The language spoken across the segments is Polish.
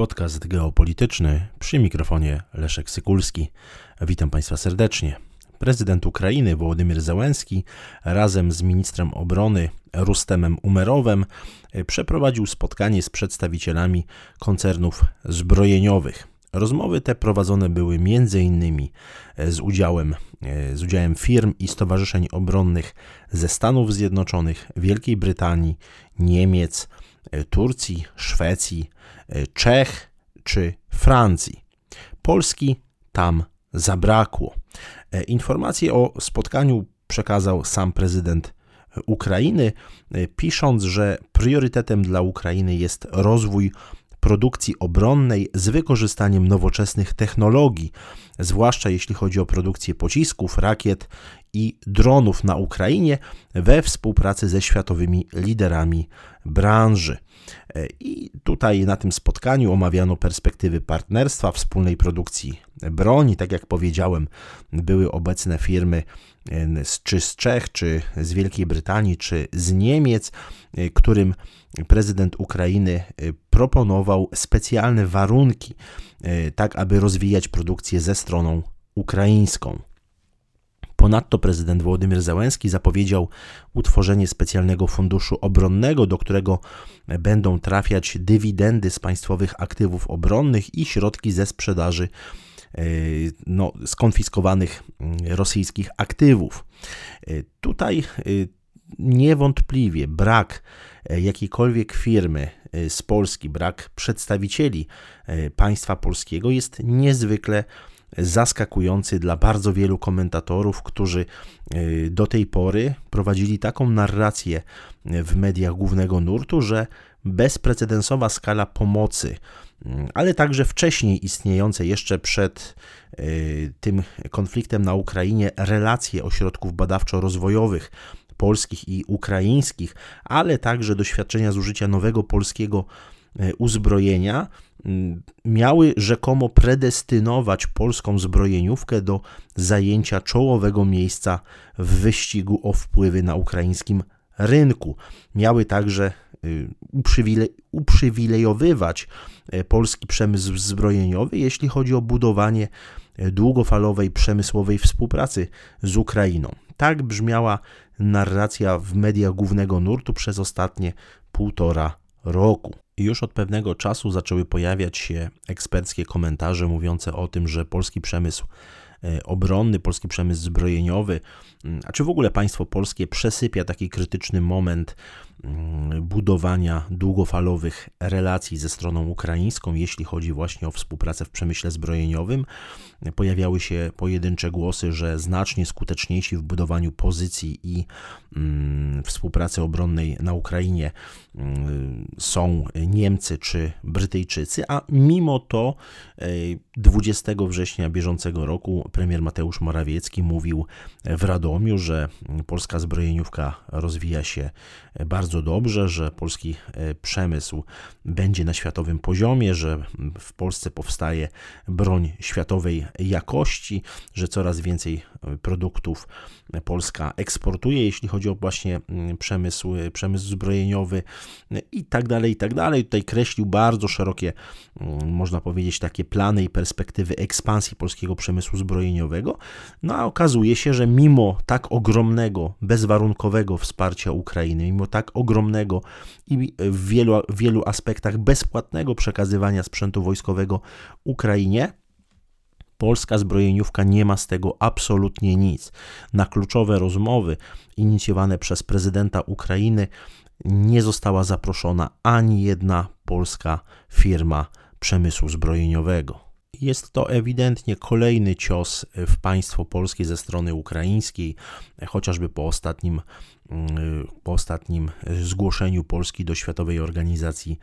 Podcast geopolityczny przy mikrofonie Leszek Sykulski. Witam Państwa serdecznie. Prezydent Ukrainy Wołodymyr Zełenski razem z ministrem obrony Rustemem Umerowem przeprowadził spotkanie z przedstawicielami koncernów zbrojeniowych. Rozmowy te prowadzone były m.in. z udziałem, z udziałem firm i stowarzyszeń obronnych ze Stanów Zjednoczonych, Wielkiej Brytanii, Niemiec, Turcji, Szwecji, Czech czy Francji. Polski tam zabrakło. Informacje o spotkaniu przekazał sam prezydent Ukrainy, pisząc, że priorytetem dla Ukrainy jest rozwój produkcji obronnej z wykorzystaniem nowoczesnych technologii, zwłaszcza jeśli chodzi o produkcję pocisków, rakiet i dronów na Ukrainie we współpracy ze światowymi liderami branży. I tutaj na tym spotkaniu omawiano perspektywy partnerstwa, wspólnej produkcji broni. Tak jak powiedziałem, były obecne firmy czy z Czech, czy z Wielkiej Brytanii, czy z Niemiec, którym prezydent Ukrainy proponował specjalne warunki, tak aby rozwijać produkcję ze stroną ukraińską. Ponadto prezydent Władimir Załęski zapowiedział utworzenie specjalnego funduszu obronnego, do którego będą trafiać dywidendy z państwowych aktywów obronnych i środki ze sprzedaży e, no, skonfiskowanych mm, rosyjskich aktywów. E, tutaj e, niewątpliwie brak jakiejkolwiek firmy z Polski, brak przedstawicieli państwa polskiego jest niezwykle zaskakujący dla bardzo wielu komentatorów, którzy e, do tej pory prowadzili taką narrację w mediach głównego nurtu, że bezprecedensowa skala pomocy, mm, ale także wcześniej istniejące jeszcze przed e, tym konfliktem na Ukrainie relacje ośrodków badawczo-rozwojowych polskich i ukraińskich, ale także doświadczenia zużycia nowego polskiego e, uzbrojenia miały rzekomo predestynować polską zbrojeniówkę do zajęcia czołowego miejsca w wyścigu o wpływy na ukraińskim rynku. Miały także y, uprzywilejowywać e, polski przemysł zbrojeniowy, jeśli chodzi o budowanie e, długofalowej przemysłowej współpracy z Ukrainą. Tak brzmiała narracja w mediach głównego nurtu przez ostatnie półtora roku. Już od pewnego czasu zaczęły pojawiać się eksperckie komentarze mówiące o tym, że polski przemysł e, obronny, polski przemysł zbrojeniowy, mm, a czy w ogóle państwo polskie przesypia taki krytyczny moment budowania długofalowych relacji ze stroną ukraińską, jeśli chodzi właśnie o współpracę w przemyśle zbrojeniowym. Pojawiały się pojedyncze głosy, że znacznie skuteczniejsi w budowaniu pozycji i mm, współpracy obronnej na Ukrainie mm, są Niemcy czy Brytyjczycy, a mimo to 20 września bieżącego roku premier Mateusz Morawiecki mówił w Radomiu, że polska zbrojeniówka rozwija się bardzo bardzo dobrze, że polski e, przemysł będzie na światowym poziomie, że w Polsce powstaje broń światowej jakości, że coraz więcej e, produktów Polska eksportuje, jeśli chodzi o właśnie mm, przemysł, przemysł zbrojeniowy i tak dalej, i tak dalej. Tutaj kreślił bardzo szerokie, mm, można powiedzieć, takie plany i perspektywy ekspansji polskiego przemysłu zbrojeniowego. No a okazuje się, że mimo tak ogromnego, bezwarunkowego wsparcia Ukrainy, mimo tak ogromnego i w wielu, w wielu aspektach bezpłatnego przekazywania sprzętu wojskowego Ukrainie, Polska zbrojeniówka nie ma z tego absolutnie nic. Na kluczowe rozmowy inicjowane przez prezydenta Ukrainy nie została zaproszona ani jedna polska firma przemysłu zbrojeniowego. Jest to ewidentnie kolejny cios w państwo polskie ze strony ukraińskiej, chociażby po ostatnim po ostatnim zgłoszeniu Polski do Światowej Organizacji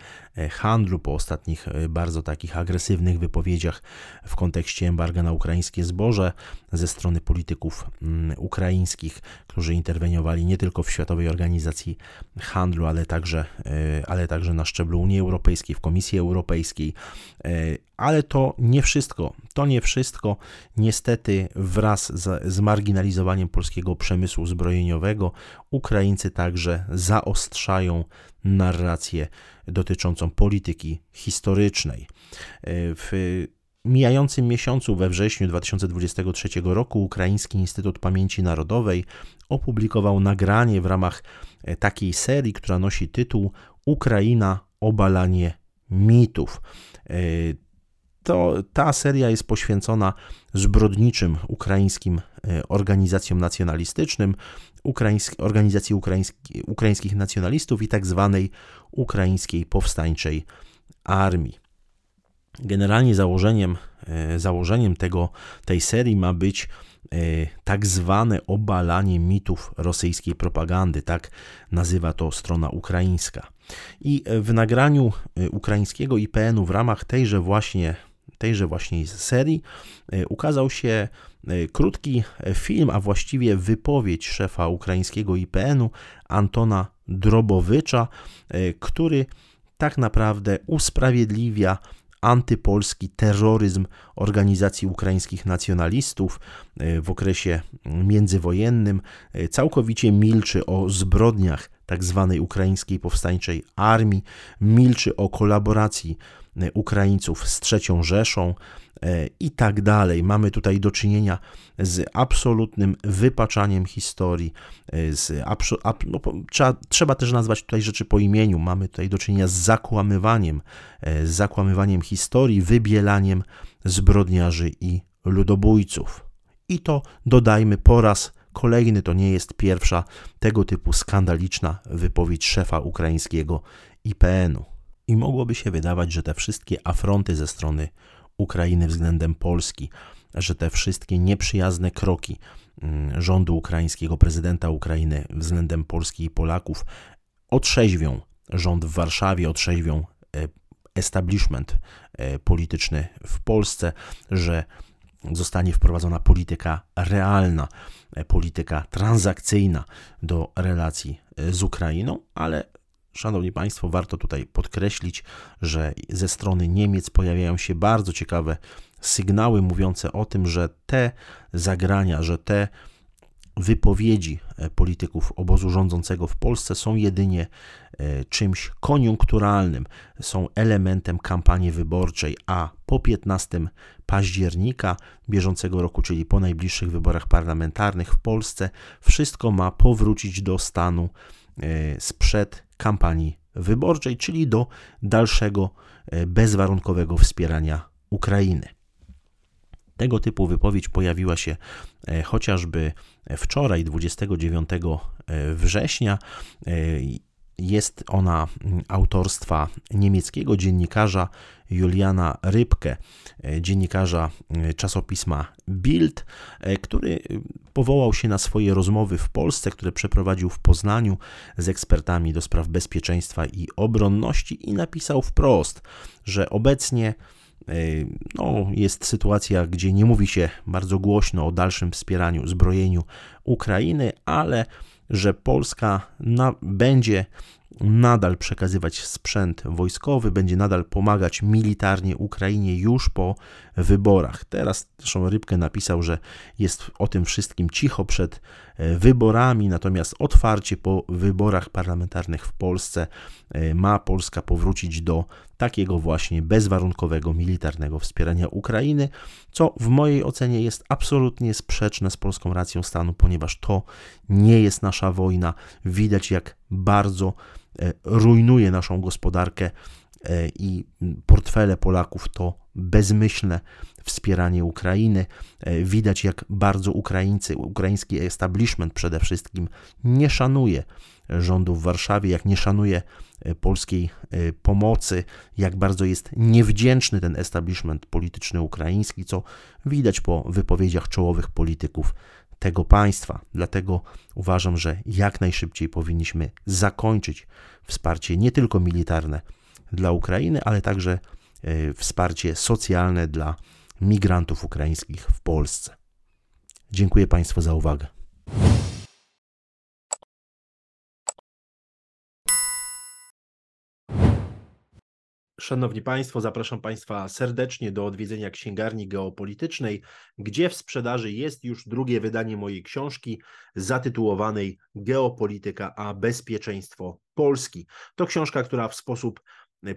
Handlu, po ostatnich e, bardzo takich agresywnych wypowiedziach w kontekście embarga na ukraińskie zboże ze strony polityków mm, ukraińskich, którzy interweniowali nie tylko w Światowej Organizacji Handlu, ale także, e, ale także na szczeblu Unii Europejskiej, w Komisji Europejskiej. E, ale to nie wszystko, to nie wszystko. Niestety, wraz z zmarginalizowaniem polskiego przemysłu zbrojeniowego, Ukraińcy także zaostrzają narrację dotyczącą polityki historycznej. W mijającym miesiącu, we wrześniu 2023 roku, Ukraiński Instytut Pamięci Narodowej opublikował nagranie w ramach takiej serii, która nosi tytuł Ukraina obalanie mitów. To ta seria jest poświęcona zbrodniczym ukraińskim organizacjom nacjonalistycznym, organizacji ukraiński, ukraińskich nacjonalistów i tak zwanej ukraińskiej powstańczej armii. Generalnie założeniem, e, założeniem tego, tej serii ma być e, tak zwane obalanie mitów rosyjskiej propagandy, tak nazywa to strona ukraińska. I w nagraniu e, ukraińskiego IPN-u w ramach tejże właśnie, tejże właśnie serii ukazał się krótki film, a właściwie wypowiedź szefa ukraińskiego IPN-u Antona Drobowycza, który tak naprawdę usprawiedliwia antypolski terroryzm organizacji ukraińskich nacjonalistów e, w okresie międzywojennym, e, całkowicie milczy o zbrodniach tzw. Tak ukraińskiej powstańczej armii, milczy o kolaboracji e, Ukraińców z III Rzeszą, E, i tak dalej. Mamy tutaj do czynienia z absolutnym wypaczaniem historii, e, z no, trzeba, trzeba też nazwać tutaj rzeczy po imieniu. Mamy tutaj do czynienia z zakłamywaniem, z zakłamywaniem historii, wybielaniem zbrodniarzy i ludobójców. I to dodajmy po raz kolejny, to nie jest pierwsza tego typu skandaliczna wypowiedź szefa ukraińskiego IPN-u. I mogłoby się wydawać, że te wszystkie afronty ze strony Ukrainy względem Polski, że te wszystkie nieprzyjazne kroki mm, rządu ukraińskiego, prezydenta Ukrainy względem Polski i Polaków otrzeźwią rząd w Warszawie, otrzeźwią e, establishment e, polityczny w Polsce, że zostanie wprowadzona polityka realna, e, polityka transakcyjna do relacji z Ukrainą, ale Szanowni Państwo, warto tutaj podkreślić, że ze strony Niemiec pojawiają się bardzo ciekawe sygnały mówiące o tym, że te zagrania, że te wypowiedzi e, polityków obozu rządzącego w Polsce są jedynie e, czymś koniunkturalnym, są elementem kampanii wyborczej, a po 15 października bieżącego roku, czyli po najbliższych wyborach parlamentarnych w Polsce, wszystko ma powrócić do stanu e, sprzed kampanii wyborczej, czyli do dalszego bezwarunkowego wspierania Ukrainy. Tego typu wypowiedź pojawiła się e, chociażby wczoraj, 29 e, września. Jest ona mm, autorstwa niemieckiego dziennikarza Juliana Rybke, e, dziennikarza e, czasopisma Bild, e, który powołał się na swoje rozmowy w Polsce, które przeprowadził w Poznaniu z ekspertami do spraw bezpieczeństwa i obronności i napisał wprost, że obecnie no, jest sytuacja, gdzie nie mówi się bardzo głośno o dalszym wspieraniu, zbrojeniu Ukrainy, ale że Polska na, będzie nadal przekazywać sprzęt wojskowy, będzie nadal pomagać militarnie Ukrainie już po wyborach. Teraz zresztą Rybkę napisał, że jest o tym wszystkim cicho przed e, wyborami, natomiast otwarcie po wyborach parlamentarnych w Polsce e, ma Polska powrócić do takiego właśnie bezwarunkowego militarnego wspierania Ukrainy, co w mojej ocenie jest absolutnie sprzeczne z polską racją stanu, ponieważ to nie jest nasza wojna. Widać, jak bardzo e, rujnuje naszą gospodarkę e, i portfele Polaków to bezmyślne wspieranie Ukrainy. E, widać, jak bardzo Ukraińcy, ukraiński establishment przede wszystkim nie szanuje rządu w Warszawie, jak nie szanuje polskiej pomocy, jak bardzo jest niewdzięczny ten establishment polityczny ukraiński, co widać po wypowiedziach czołowych polityków tego państwa. Dlatego uważam, że jak najszybciej powinniśmy zakończyć wsparcie nie tylko militarne dla Ukrainy, ale także e, wsparcie socjalne dla migrantów ukraińskich w Polsce. Dziękuję Państwu za uwagę. Szanowni Państwo, zapraszam Państwa serdecznie do odwiedzenia księgarni geopolitycznej, gdzie w sprzedaży jest już drugie wydanie mojej książki zatytułowanej Geopolityka a bezpieczeństwo Polski. To książka, która w sposób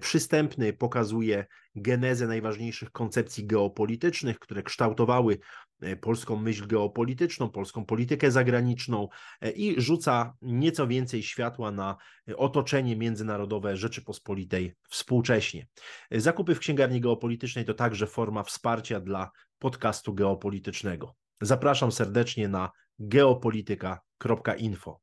przystępny pokazuje genezę najważniejszych koncepcji geopolitycznych, które kształtowały e, polską myśl geopolityczną, polską politykę zagraniczną e, i rzuca nieco więcej światła na otoczenie międzynarodowe Rzeczypospolitej współcześnie. Zakupy w księgarni geopolitycznej to także forma wsparcia dla podcastu geopolitycznego. Zapraszam serdecznie na geopolityka.info.